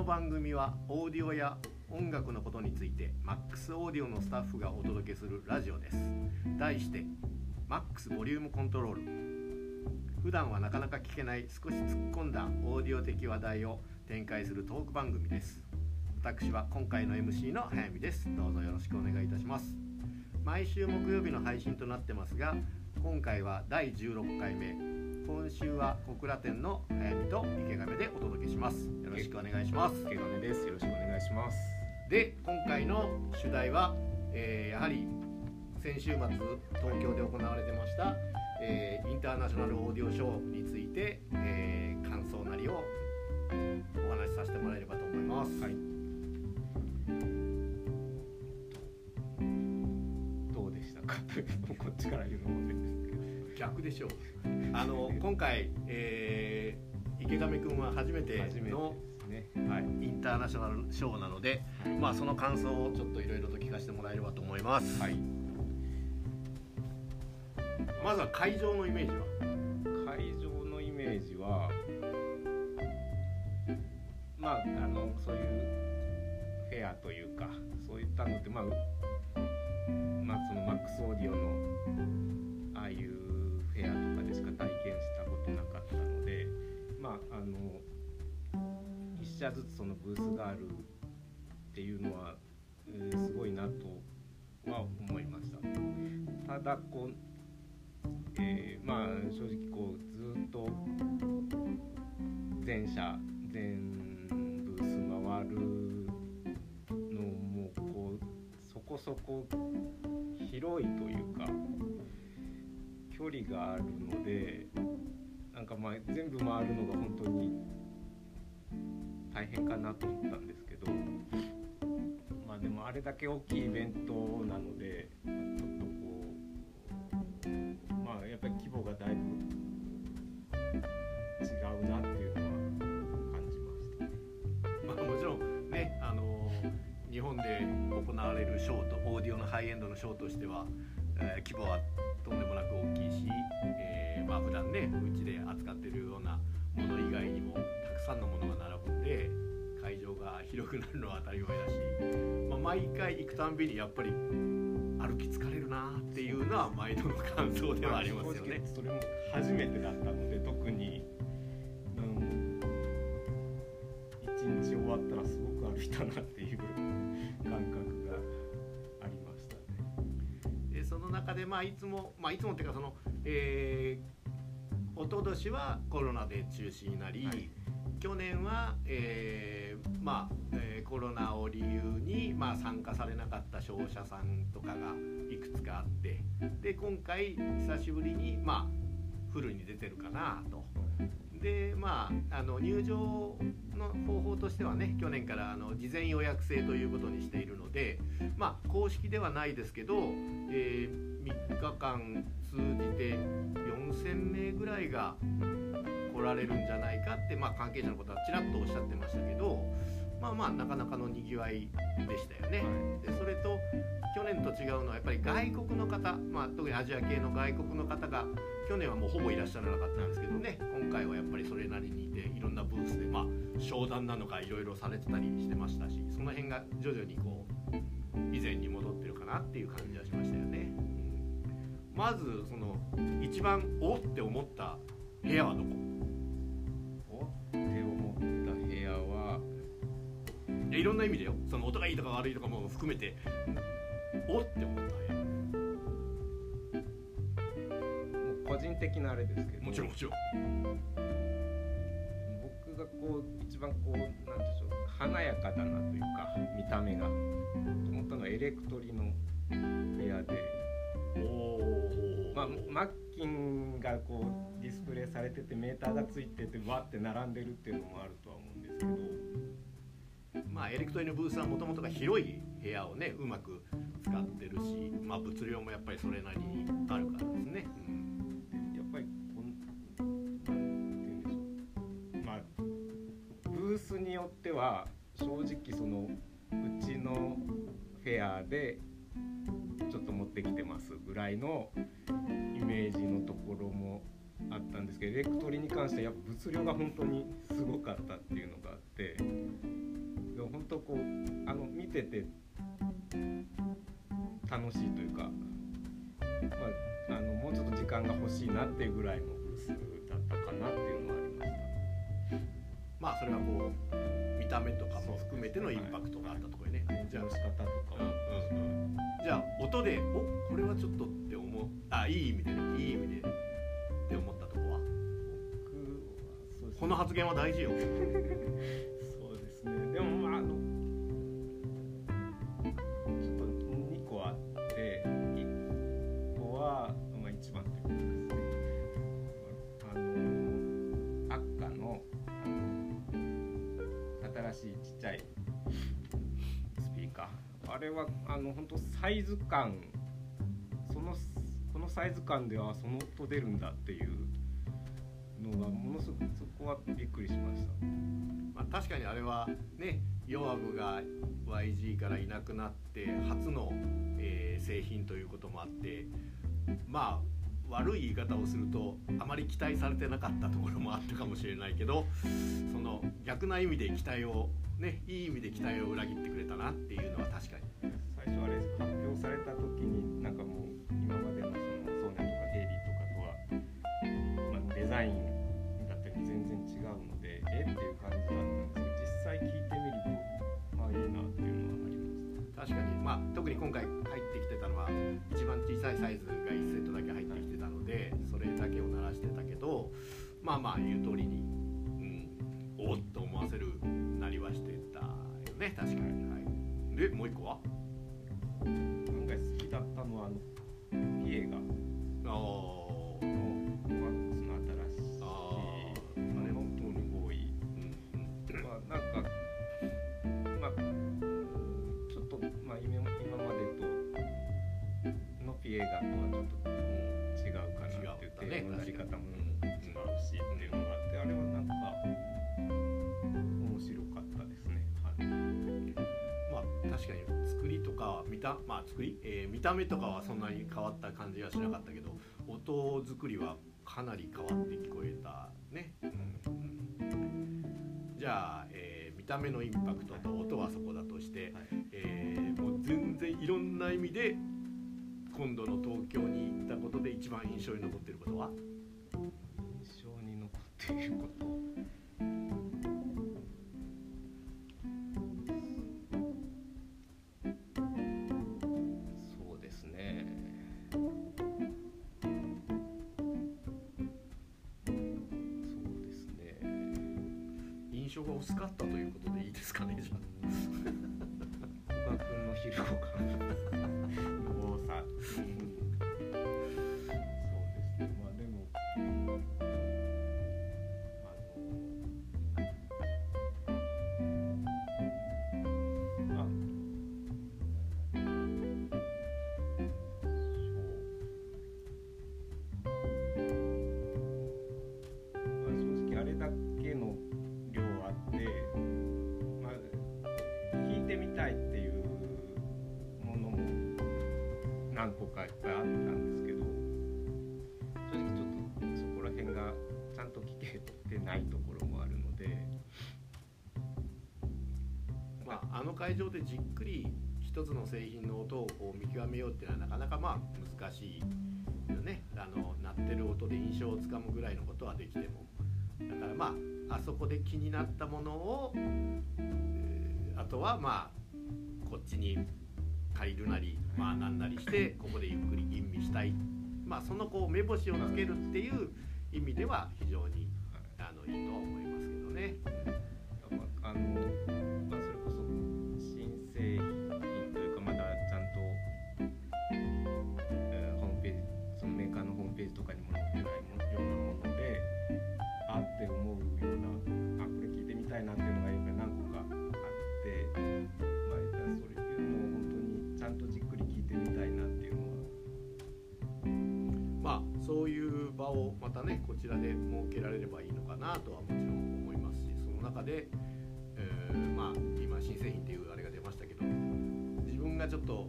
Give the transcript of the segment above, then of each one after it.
の番組はオーディオや音楽のことについて MAX オーディオのスタッフがお届けするラジオです。題して MAX ボリュームコントロール。普段はなかなか聞けない少し突っ込んだオーディオ的話題を展開するトーク番組です。私は今回の MC の早見です。どうぞよろしくお願いいたします。毎週木曜日の配信となってますが今回は第16回目。今週は小倉店の早見と池上でお届けします。よろしくお願いします。池上です。よろしくお願いします。で今回の主題は、えーやはり先週末東京で行われてました、えーインターナショナルオーディオショーについて、えー感想なりをお話しさせてもらえればと思います。はい。どうでしたか？こっちから言うのも逆でしょう。あの今回、えー池上くんは初めて初めてのねはいインターナショナルショーなので、まあその感想をちょっといろいろと聞かせてもらえればと思います。はいまずは会場のイメージは？会場のイメージはまああのそういうフェアというかそういったのってまあうまあそのマックスオーディオのああいうあの一社ずつそのブースがあるっていうのは、えーすごいなとは思いました。ただこうえーまあ正直こうずっと全社全ブース回るのもこうそこそこ広いというか距離があるのでなんかまあ全部回るのが本当に大変かなと思ったんですけどまあでもあれだけ大きいイベントなのでちょっとこうまあやっぱり規模がだいぶ違うなっていうのは感じましたね。まあ、もちろんね、あの日本で行われるショーとオーディオのハイエンドのショーとしては、えー規模はまあ普段ねうちで扱ってるようなもの以外にもたくさんのものが並ぶんで会場が広くなるのは当たり前だし、まあ、毎回行くたんびにやっぱり歩き疲れるなっていうのは毎度の感想ではありますよね。それも初めてだったので特に、うん、一日終わったらすごく歩いたなっていう感覚がありましたね。でその中でまあいつもまあいつもっていうかそのえー一昨年はコロナで中止になり、はい去年は、えーまあ、えーコロナを理由に、まあ、参加されなかった商社さんとかがいくつかあってで今回久しぶりに、まあ、フルに出てるかなと。でまあ、あの入場の方法としてはね去年からあの事前予約制ということにしているので、まあ、公式ではないですけど、え3日間通じて4000名ぐらいが来られるんじゃないかって、まあ、関係者の方はちらっとおっしゃってましたけどまあまあなかなかのにぎわいでしたよね。でそれと去年と違うのはやっぱり外国の方、まあ、特にアジア系の外国の方が去年はもうほぼいらっしゃらなかったんですけどね今回はやっぱりそれなりにいていろんなブースでまあ商談なのかいろいろされてたりしてましたしその辺が徐々にこう以前に戻ってるかなっていう感じはしましたよね。うんまずその一番おって思った部屋はどこ？おって思った部屋はいろんな意味でよ。その音がいいとか悪いとかも含めておって思った部屋。もう個人的なあれですけどもちろんもちろん。僕がこう一番こうなんでしょう華やかだなというか見た目がと思ったのはエレクトリの部屋で、まあ、マッキンがこうディスプレイされててメーターがついててわって並んでるっていうのもあるとは思うんですけど。まあエレクトリのブースはもともとが広い部屋をねうまく使ってるしまあ物量もやっぱりそれなりにあるからですね、うん、やっぱりこんて言うんでしょう。まあブースによっては正直そのうちのフェアでちょっと持ってきてますぐらいのイメージのところもあったんですけどエレクトリに関してはやっぱ物量が本当にすごかったっていうのがあってこうあの見てて楽しいというか、まあ、あのもうちょっと時間が欲しいなっていうぐらいのブースだったかなっていうのはありました。まあそれはこう見た目とかも含めてのインパクトがあったところね。じゃあ仕方とかは、うんうんうんじゃあ音で「おこれはちょっと」って思う。あいい意味でねいい意味でって思ったとこは？僕はそうですね。この発言は大事よ。そうですね。でもまああのちょっと2個あって1個は、まあ、一番ということですね。あのアッカのあの新しいちっちゃいあれはあの本当サイズ感そのこのサイズ感ではその音出るんだっていうのがものすごくそこはびっくりしました。まあ、確かにあれはねヨアムが YG からいなくなって初の、えー製品ということもあってまあ悪い言い方をするとあまり期待されてなかったところもあったかもしれないけどその逆な意味で期待をねいい意味で期待を裏切ってくれたなっていうのは確かに。最初あれ発表された時になんかもう今までのそのソーニャとかヘイリーとかとは、まあ、デザインだったり全然違うのでえっていう感じだったんですけど実際聞いてみるとまあいいなっていうのはありまし確かに。まあ特に今回入ってきてたのは一番小さいサイズが1セットだけ入ってきてたのでそれだけを鳴らしてたけどまあまあ言う通りに、うん、おっと思わせるなりはしてたよね。確かに、はい、でもう一個は？た案外好きだったのはあのピエガのあたまあ作り、えー見た目とかはそんなに変わった感じはしなかったけど音作りはかなり変わって聞こえたね、うん。じゃあ、えー見た目のインパクトと音はそこだとして、はい。えーもう全然いろんな意味で今度の東京に行ったことで一番印象に残っていることは？印象に残っていること印象が薄かったということでいいですかねじゃあ。古賀君の疲労感の多さ会場でじっくり一つの製品の音をこう見極めようっていうのはなかなかまあ難しいよね。あの鳴ってる音で印象をつかむぐらいのことはできても。だからまああそこで気になったものを、えーあとはまあこっちに借りるなりまあなんなりしてここでゆっくり吟味したい。まあそのこう目星をつけるっていう意味では非常にあのいいとは思いますけどね。場をまたねこちらで設けられればいいのかなとはもちろん思いますしその中で、えーまあ今新製品っていうあれが出ましたけど自分がちょっと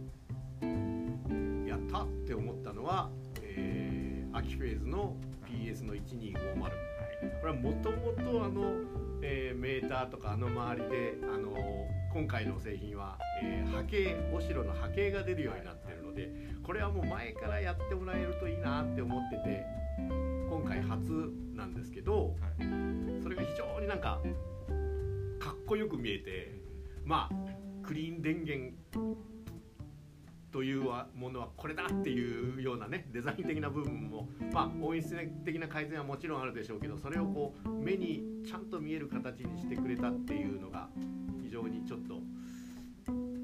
やったって思ったのは、えー秋フェーズの PS の1250、これはもともとあの、えー、メーターとかあの周りであの今回の製品は、えー、波形お城の波形が出るようになってるのでこれはもう前からやってもらえるといいなって思ってて今回初なんですけど、それが非常になんかかっこよく見えてまあクリーン電源というものはこれだっていうようなねデザイン的な部分もまあ音質的な改善はもちろんあるでしょうけどそれをこう目にちゃんと見える形にしてくれたっていうのが非常にちょっと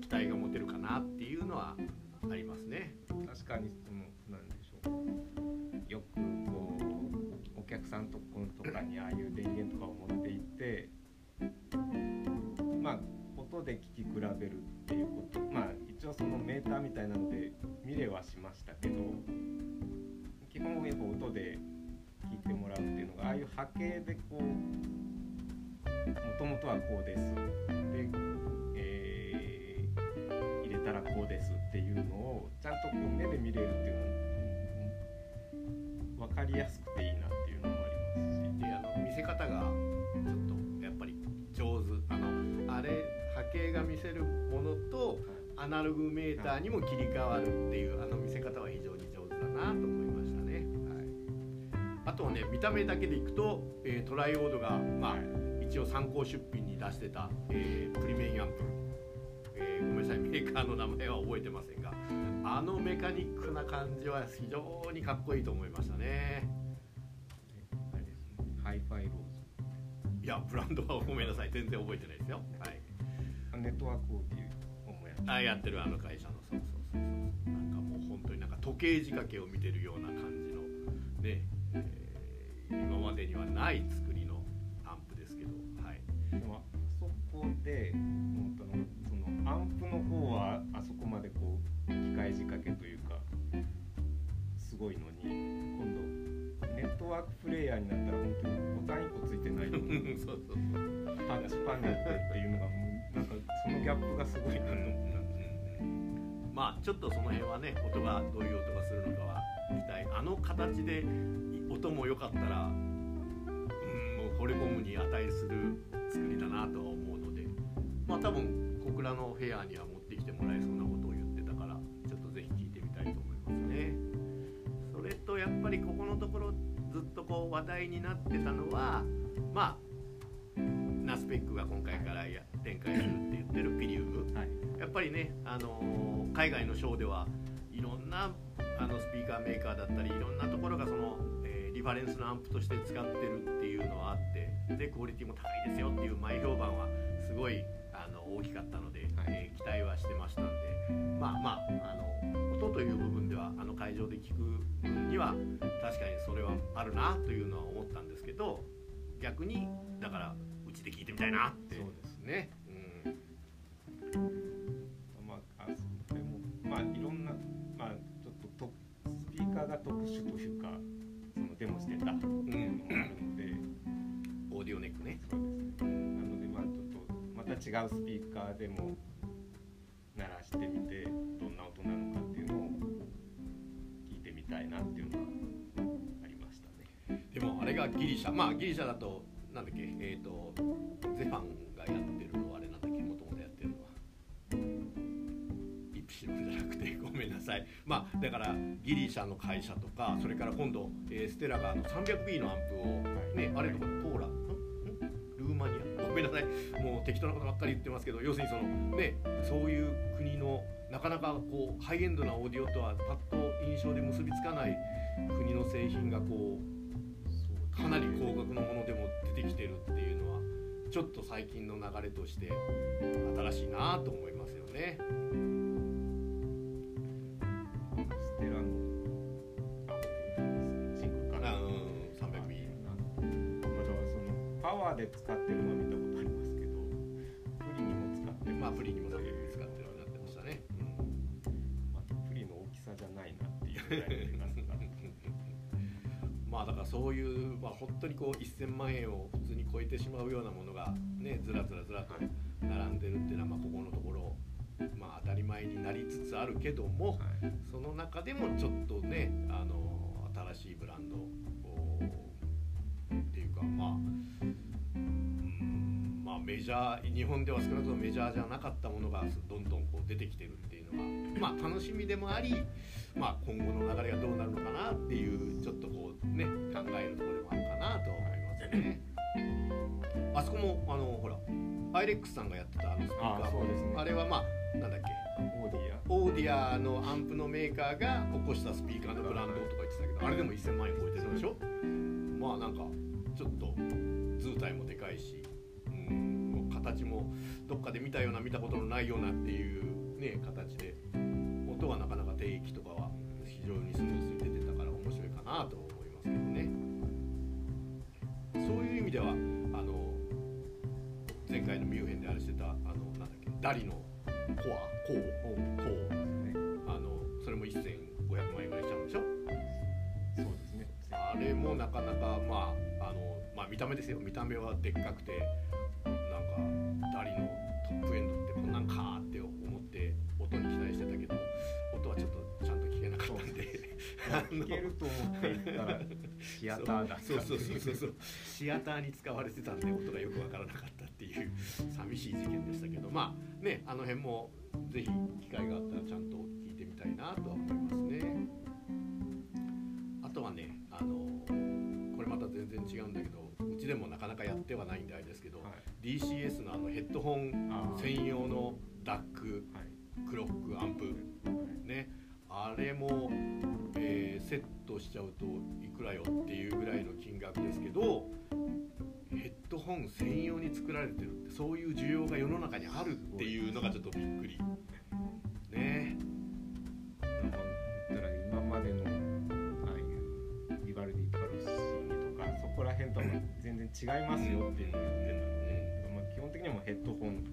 期待が持てるかなっていうのはありますね。確かにそのなんでしょうよくさんとことかにああいう電源とかを持っていってまあ音で聞き比べるっていうことまあ一応そのメーターみたいなので見れはしましたけど基本やっぱ音で聞いてもらうっていうのがああいう波形でこうもともとはこうです。で、えー、入れたらこうですっていうのをちゃんとこう目で見れるっていうのは分かりやすくせ方がちょっとやっぱり上手。あのあれ波形が見せるものとアナログメーターにも切り替わるっていうあの見せ方は非常に上手だなと思いましたね。はい、あとはね見た目だけでいくと、えー、トライオードが、まあ、一応参考出品に出してた、えー、プリメインアンプ、えー、ごめんなさいメーカーの名前は覚えてませんがあのメカニックな感じは非常にかっこいいと思いましたね。ハイファイローズ。いやブランドはごめんなさい。全然覚えてないですよ。はい、ネットワークをっていうあやってるあの会社の。そうそうそうそう。なんかもう本当になんか時計仕掛けを見てるような感じのね、えー、今までにはない作りのアンプですけど。はい。でもあそこで本当のそのアンプの方はあそこまでこう機械仕掛けというかすごいのに今度トワークプレイヤーになったら本当にボタン1個ついてないの そうそうそうタッチパネルっていうのがもうなんかそのギャップがすごいなと思って。まあちょっとその辺はね音がどういう音がするのかは期待あの形で音も良かったらうんもう惚れ込むに値する作りだなとは思うのでまあ多分小倉の部屋には持ってきてもらえそうなことを言ってたからちょっとぜひ聞いてみたいと思いますね。それとやっぱりここのところずっとこう話題になってたのはまあナスペックが今回から展開するって言ってるピリウム、はい、やっぱりね、あのー、海外のショーではいろんなあのスピーカーメーカーだったりいろんなところがその、えー、リファレンスのアンプとして使ってるっていうのはあってでクオリティも高いですよっていう前評判はすごいあの大きかったので、はい、えー、期待はしてましたんでまあまああの音という部分ではあの会場で聞く分には確かにそれはあるなというのは思ったんですけど逆にだからうちで聞いてみたいなって。そうですね。まあ、あそれもまあいろんなまあちょっととスピーカーが特殊というかそのデモしてたっていうのもあるので、うん、オーディオネックね。そうですね。なのでまあちょっとまた違うスピーカーでも鳴らしてみてどんな音なのかっていうのを聞いてみたいなっていうのはありましたね。でもあれがギリシャまあギリシャだとなんだっけえっ、ー、とゼファンがやってるのはあれなんだっけもともとやってるのは。イプシロンじゃなくて ごめんなさい。まあだからギリシャの会社とかそれから今度、えー、ステラがあの 300B のアンプをね、あれとかポーラルーマニアごめんなさい。もう適当なことばっかり言ってますけど要するにそのねそういう国のなかなかこうハイエンドなオーディオとはパッと印象で結びつかない国の製品がこうかなり高額のものでも出てきてるっていうのはちょっと最近の流れとして新しいなと思いますよね。ステラのシングルか。な、うん、300B まだそのパワーで使ってるのまあだからそういう、まあ、本当にこう1000万円を普通に超えてしまうようなものがねずらずらずらと並んでるっていうのは、まあ、ここのところ、まあ、当たり前になりつつあるけども、はい、その中でもちょっとねあの新しいブランドメジャー日本では少なくともメジャーじゃなかったものがどんどんこう出てきてるっていうのが、まあ、楽しみでもあり、まあ、今後の流れがどうなるのかなっていうちょっとこうね考えるところでもあるかなと思いますね。あそこもあのほらアイレックスさんがやってたあのスピーカーあね。あれはまあなんだっけ？オーディア。オーディアのアンプのメーカーが起こしたスピーカーのブランドとか言ってたけどあれでも1000万円超えてるでしょ？まあなんかちょっと図体もでかいし、うん、形もどっかで見たような見たことのないようなっていうね形で音はなかなか低域とかは非常にスムーズに出てたから面白いかなと思いますけどね。そういう意味ではあの前回のミュンヘンであれしてたあのなんだっけダリのコアコーコーねあのそれも1500万円ぐらいしちゃうんでしょ？れもなかなかまああのまあ見た目ですよ。見た目はでっかくてなんかダリのトップエンドってこんなんかって思って音に期待してたけど音はちょっとちゃんと聞けなかったんで。聞けると思っていったら シアターだったそうそうそうそうそう。シアターに使われてたんで音がよくわからなかったっていう寂しい事件でしたけどまあねあの辺もぜひ機会があったらちゃんと聞いてみたいなとは思いますね。あとはねあのこれまた全然違うんだけどうちでもなかなかやってはないんであれですけど、はい。DCS のあのヘッドホン専用のダックはい。クロックアンプね。あれも、えーセットしちゃうといくらよっていうぐらいの金額ですけどヘッドホン専用に作られてるってそういう需要が世の中にあるっていうのがちょっとびっくり。ね。なんか言ったら今までの違いますよっていうのを言ってたので、まあ、基本的にはもうヘッドホン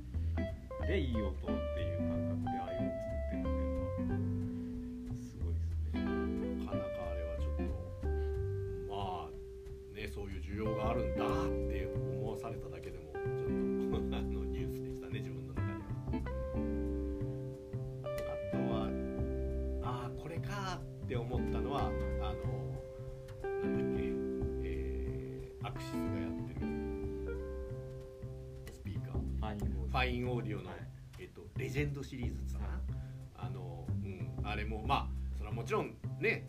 でいい音っていう感覚でああいうのを作ってるっていうのはすごいですね。なかなかあれはちょっとまあねそういう需要があるんだっドシリーズって言ったかな、あの、うん、あれもまあそれはもちろんね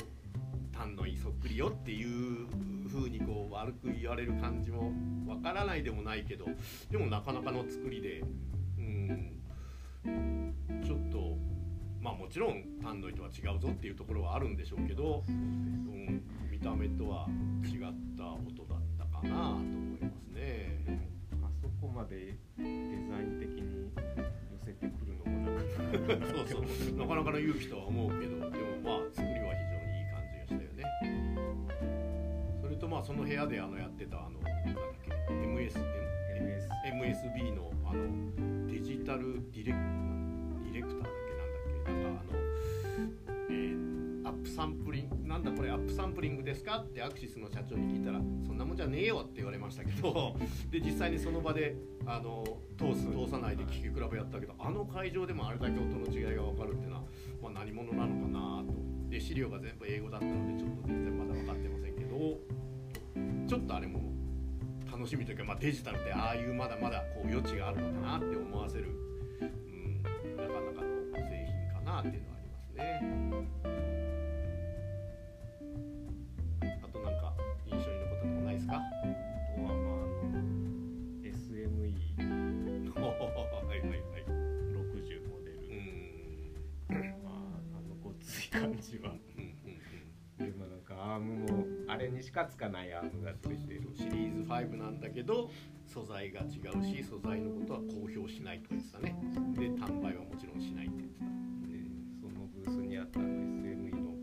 単のいそっくりよっていう風にこう悪く言われる感じもわからないでもないけどでもなかなかの作りで、うん、ちょっとまあもちろん単のいとは違うぞっていうところはあるんでしょうけど、うん、見た目とは違ったなかなかの勇気とは思うけどでもまあ作りは非常にいい感じがしたよね。それとまあその部屋であのやってたあのなんだっけ MS MS MSB のあのデジタルディレクディレクターだっけなんだっけなんかあの、えーアップサンプリングなんだこれアップサンプリングですか？ってアクシスの社長に聞いたらそんなもんじゃねえよって言われましたけど で実際にその場であの通す通さないで聴き比べやったけどあの会場でもあれだけ音の違いが分かるっていうのは、まあ、何者なのかなとで資料が全部英語だったのでちょっと全然まだ分かってませんけどちょっとあれも楽しみというか、まあ、デジタルってああいうまだまだこう余地があるのかなって思わせる、うん、なかなかの製品かなっていうのはありますね。い感じはでもなんかアームもあれにしかつかないアームがついてるシリーズ5なんだけど素材が違うし素材のことは公表しないとか言ってたね。で販売はもちろんしないって言ってた。でそのブースにあったあの SME の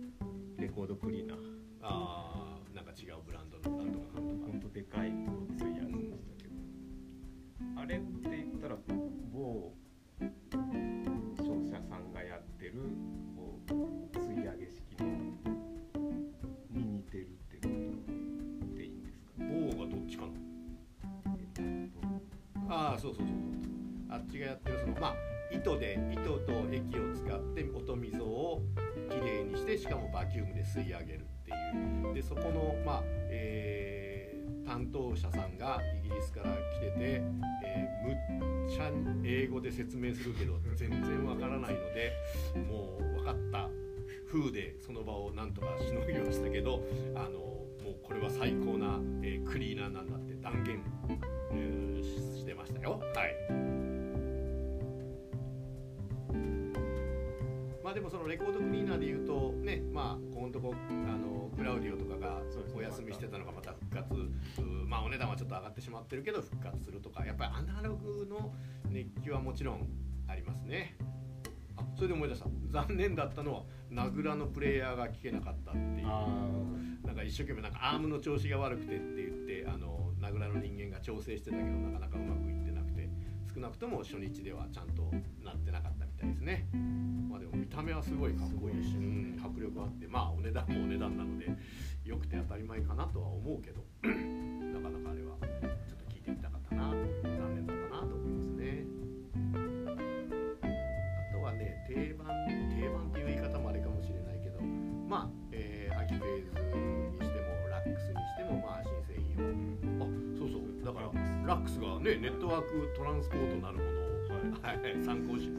レコードクリーナー。あーなんか違うブランドのなんとかなんとか。ほんとでかいごっついやつでしたけど。あれって言ったら某ちがやってるそのまあ糸で糸と液を使って音溝をきれいにしてしかもバキュームで吸い上げるっていうでそこのまあ、えー担当者さんがイギリスから来てて、えーむっちゃ英語で説明するけど全然わからないのでもう分かった風でその場をなんとかしのぎましたけどあのもうこれは最高な、えークリーナーなんだって断言、えーしてましたよ。はいあでもそのレコードクリーナーで言うとねまあここのとこあのクラウディオとかがお休みしてたのがまた復活うまあお値段はちょっと上がってしまってるけど復活するとかやっぱりアナログの熱気はもちろんありますね。あそれで思い出した。残念だったのはナグラのプレイヤーが聞けなかったっていう。あなんか一生懸命なんかアームの調子が悪くてって言ってあのナグラの人間が調整してたけどなかなかうまくいってなくて少なくとも初日ではちゃんとなってなかった。みたいですね。まあでも見た目はすごいかっこいいし、うん迫力あってまあお値段もお値段なのでよくて当たり前かなとは思うけど なかなかあれはちょっと聞いてみたかったな残念だったなと思いますね。あとはね定番定番っていう言い方もあれかもしれないけどまあ、えー、秋フェーズにしてもラックスにしてもまあ新製品を。あそうそう。だからラックスがねネットワークトランスポートなるものを、はい。参考し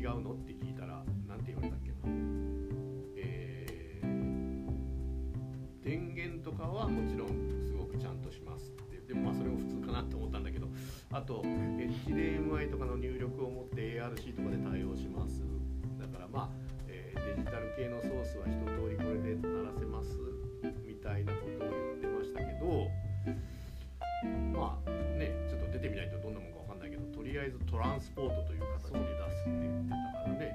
違うの？って聞いたらなんて言われたっけな、えー電源とかはもちろんすごくちゃんとしますって。でもまあそれも普通かなって思ったんだけど。あと HDMI とかの入力を持って ARC とかで対応します。だからまあ、えーデジタル系のソースは一通りこれで鳴らせますみたいなことを言ってましたけど。まあねちょっと出てみないとどりあえずトランスポートという形で出すって言ってたからね。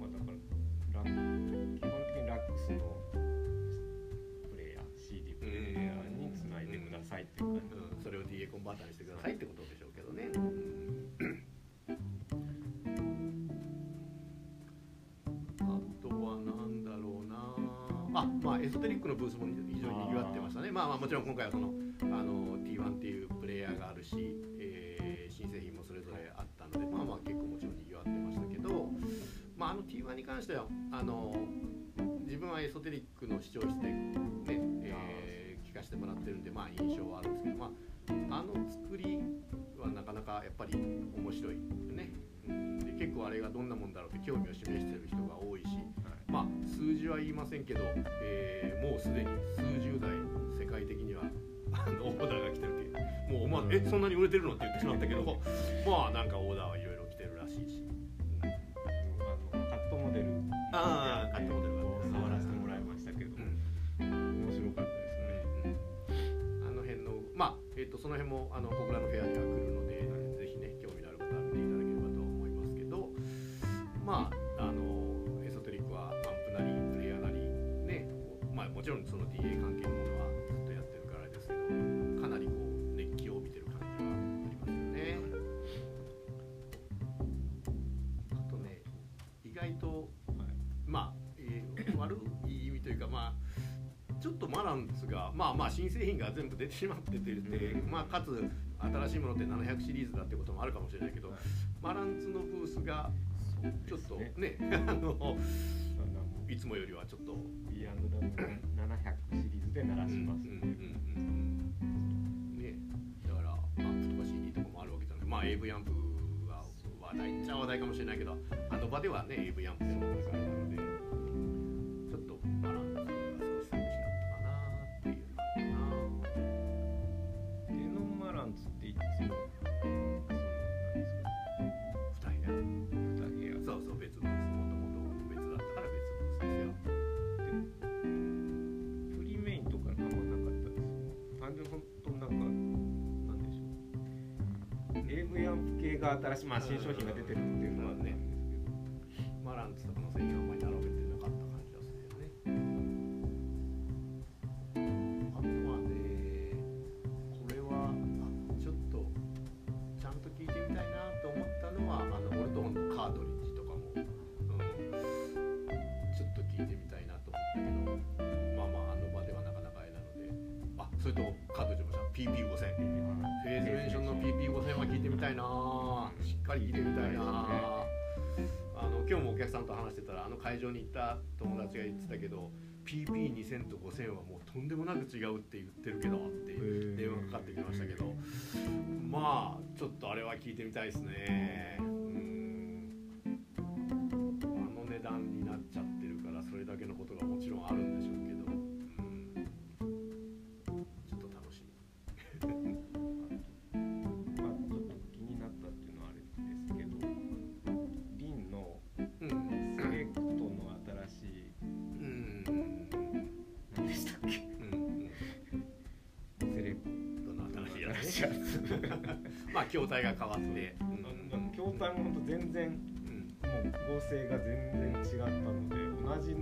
まあだからラ基本的にラックスのプレイヤー CD プレイヤーにつないでくださいっていう感じ。うん、それを DA コンバーターにしてくださいってことでしょうけどね。あとは何だろうな。あまあエソテリックのブースも非常に賑わってましたね。まあまあもちろん今回はそのあの T1 っていうプレイヤーがあるし、に関してはあの自分はエソテリックの視聴室でね、えー聞かせてもらってるんでまあ印象はあるんですけどまああの作りはなかなかやっぱり面白いね、うん、で結構あれがどんなもんだろうって興味を示してる人が多いしまあ数字は言いませんけど、えーもうすでに数十台世界的にはあのオーダーが来てるってもう思わず「えそんなに売れてるの?」って言ってしまったけどまあなんかオーダーはいろいろあー。カットモデルがを触らせてもらいましたけど、うん。面白かったですね。あの辺のまあえっ、とその辺もあの小倉のフェアには来る新製品が全部出てしまってて、うん。まあかつ新しいものって700シリーズだってこともあるかもしれないけど、はいマランツのブースがちょっとそうですね あのあのいつもよりはちょっと。B&W 700シリーズで鳴らします。ねだからアンプとか CD とかもあるわけじゃないまあ AV アンプは話題っちゃ話題かもしれないけどあの場ではね AV アンプで系が新しい、まあ、新商品が出てるっていう友達が言ってたけど PP2000 と5000はもうとんでもなく違うって言ってるけどって電話かかってきましたけどまあちょっとあれは聞いてみたいですね。うん。あの値段になっちゃってるからそれだけのことがもちろんあるん まあ筐体が変わって。つうん京丹ほんと全然うんもう構成が全然違ったので同じ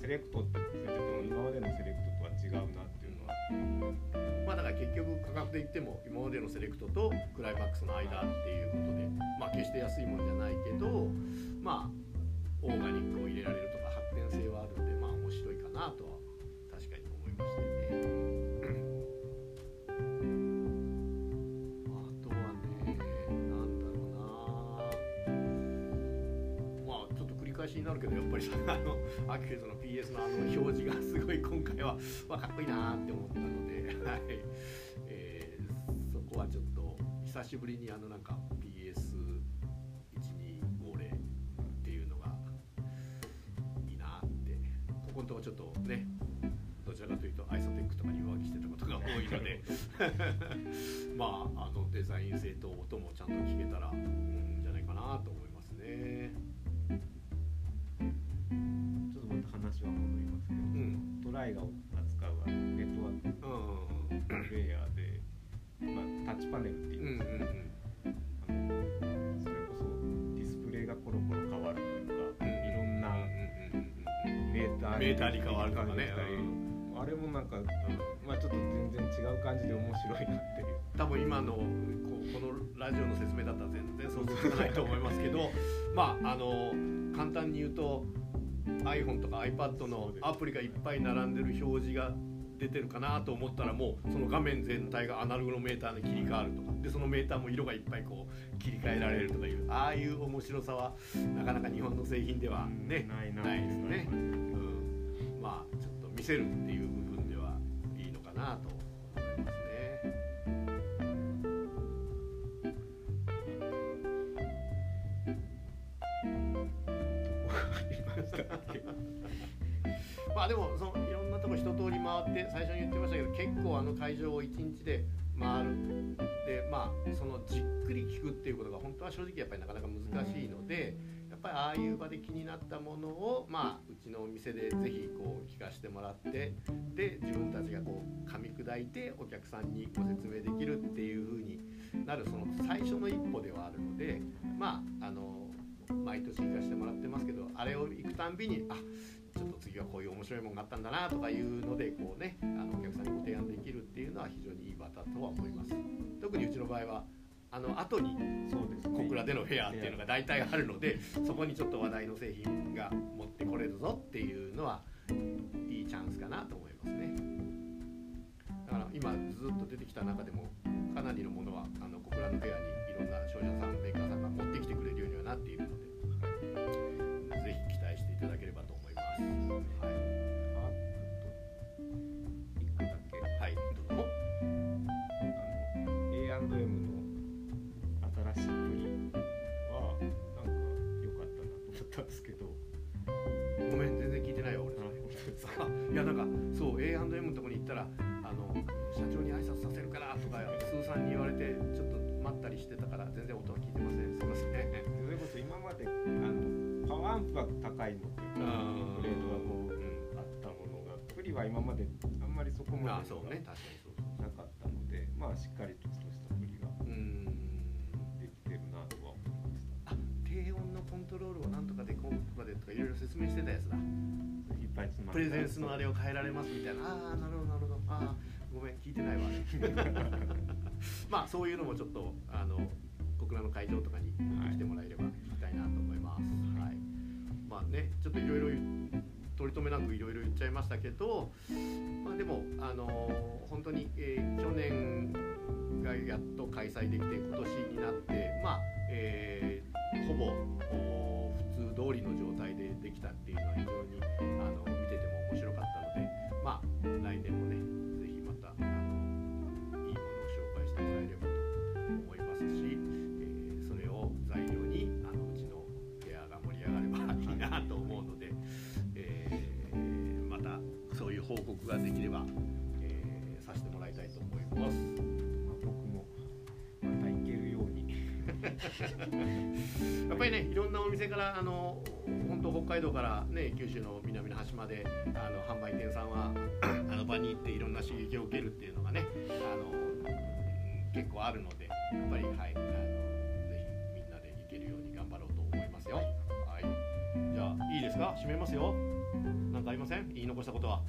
セレクトって言ってても今までのセレクトとは違うなっていうのは。まあだから結局価格で言っても今までのセレクトとクライマックスの間っていうことでまあ決して安いもんじゃないけどまあオーガニックを入れられるとかるけどやっぱりさあのアキフェズの PS のあの表示がすごい今回は、まあ、かっこいいなって思ったので、はい。えーそこはちょっと久しぶりにあのなんか PS1250 っていうのがいいなって。ここのとこちょっとねどちらかというとアイソテックとかに浮気してたことが多いので。まああのデザイン性と音もちゃんと聞けたらメーターに変わるとかね。できたりあれもなんか、まあ、ちょっと全然違う感じで面白いなっていう。多分今のこうこのラジオの説明だったら全然想像つかないと思いますけどまああの簡単に言うと iPhone とか iPad のアプリがいっぱい並んでる表示が出てるかなと思ったらもうその画面全体がアナログのメーターに切り替わるとか。でそのメーターも色がいっぱいこう切り替えられるとかいうああいう面白さはなかなか日本の製品ではねないなないですね。う。うん、まあちょっと見せるっていう部分ではいいのかなと思いますね。まあでもそのいろんなとこ一通り回って最初に言ってましたけど結構あの会場を1日で回るでまあそのじっくり聞くっていうことが本当は正直やっぱりなかなか難しいのでやっぱりああいう場で気になったものをまあうちのお店でぜひこう聞かせてもらってで自分たちがこう噛み砕いてお客さんにご説明できるっていう風になるその最初の一歩ではあるのでまああの毎年行かせてもらってますけどあれを行くたんびにあちょっと次はこういう面白いものがあったんだなとかいうのでこうねあのお客さんにご提案できるっていうのは非常にいい場だとは思います。特にうちの場合はあの後に小倉でのフェアっていうのが大体あるのでそこにちょっと話題の製品が持ってこれるぞっていうのはいいチャンスかなと思いますね。だから今ずっと出てきた中でもかなりのものはあの小倉のフェアにいろんな商社さんメーカーさんが持ってきてくれるようにはなっているのでぜひ期待していただければと思います。はい、ったんですけど。ごめん全然聞いてないわ俺それいやなんかそう A&M のとこに行ったらあの社長に挨拶させるからとかスーさんに言われてちょっと待ったりしてたから全然音は聞いてません。すいません。それこそ今まであのパワーアンプが高いのというかうんグレードがこう、あったものがプリは今まであんまりそこまであそうね確かにそう。そうなかったのでまあしっかりとし低音のコントロールをなんとかでこうとかでとかいろいろ説明してたやつだ。いっぱいつまプレゼンスのあれを変えられますみたいな。ああなるほどなるほど。ああごめん聞いてないわ。まあそういうのもちょっとあの小倉の会場とかに持ってもらえれば聞きたいなと思います、はい。まあねちょっといろいろ取り留めなくいろいろ言っちゃいましたけど、まあ、でもあの本当に、えー去年がやっと開催できて今年になってまあ、えーほぼ普通通りの状態でできたっていうのは非常に やっぱりねいろんなお店からあの本当北海道からね九州の南の端まであの販売店さんはあの場に行っていろんな刺激を受けるっていうのがねあの結構あるのでやっぱりはいあのぜひみんなで行けるように頑張ろうと思いますよ。はい、じゃあいいですか？締めますよ。なんかありません？言い残したことは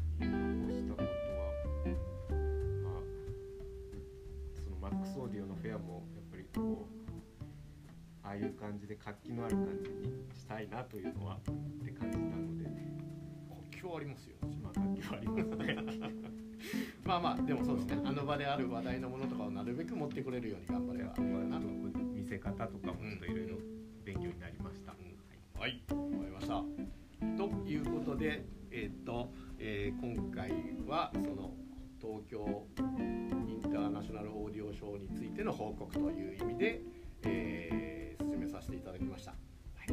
ああいう感じで活気のある感じにしたいなというのはって感じたので。今日ありますよ。まあ活気はありますねまあまあでもそうですね。あの場である話題のものとかをなるべく持ってくれるように頑張ればなと。見せ方とかもちょっといろいろ勉強になりました、はい、わかりました。ということで、えっ、と、えー今回はその東京インターナショナルオーディオショーについての報告という意味で、えーさせていただきました。はい。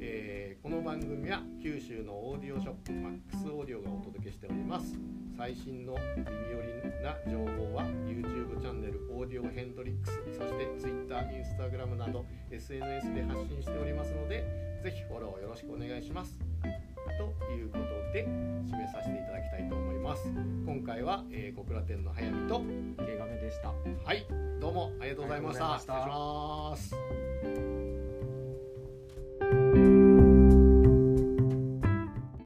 えーこの番組は九州のオーディオショップマックスオーディオがお届けしております。最新の耳寄りな情報は YouTube チャンネルオーディオヘンドリックスそして Twitter、Instagram など SNS で発信しておりますのでぜひフォローよろしくお願いします。ということで締めさせていただきたいと思います。今回は、えー小倉店の早見と毛亀でした。はい。どうもありがとうございました。失礼します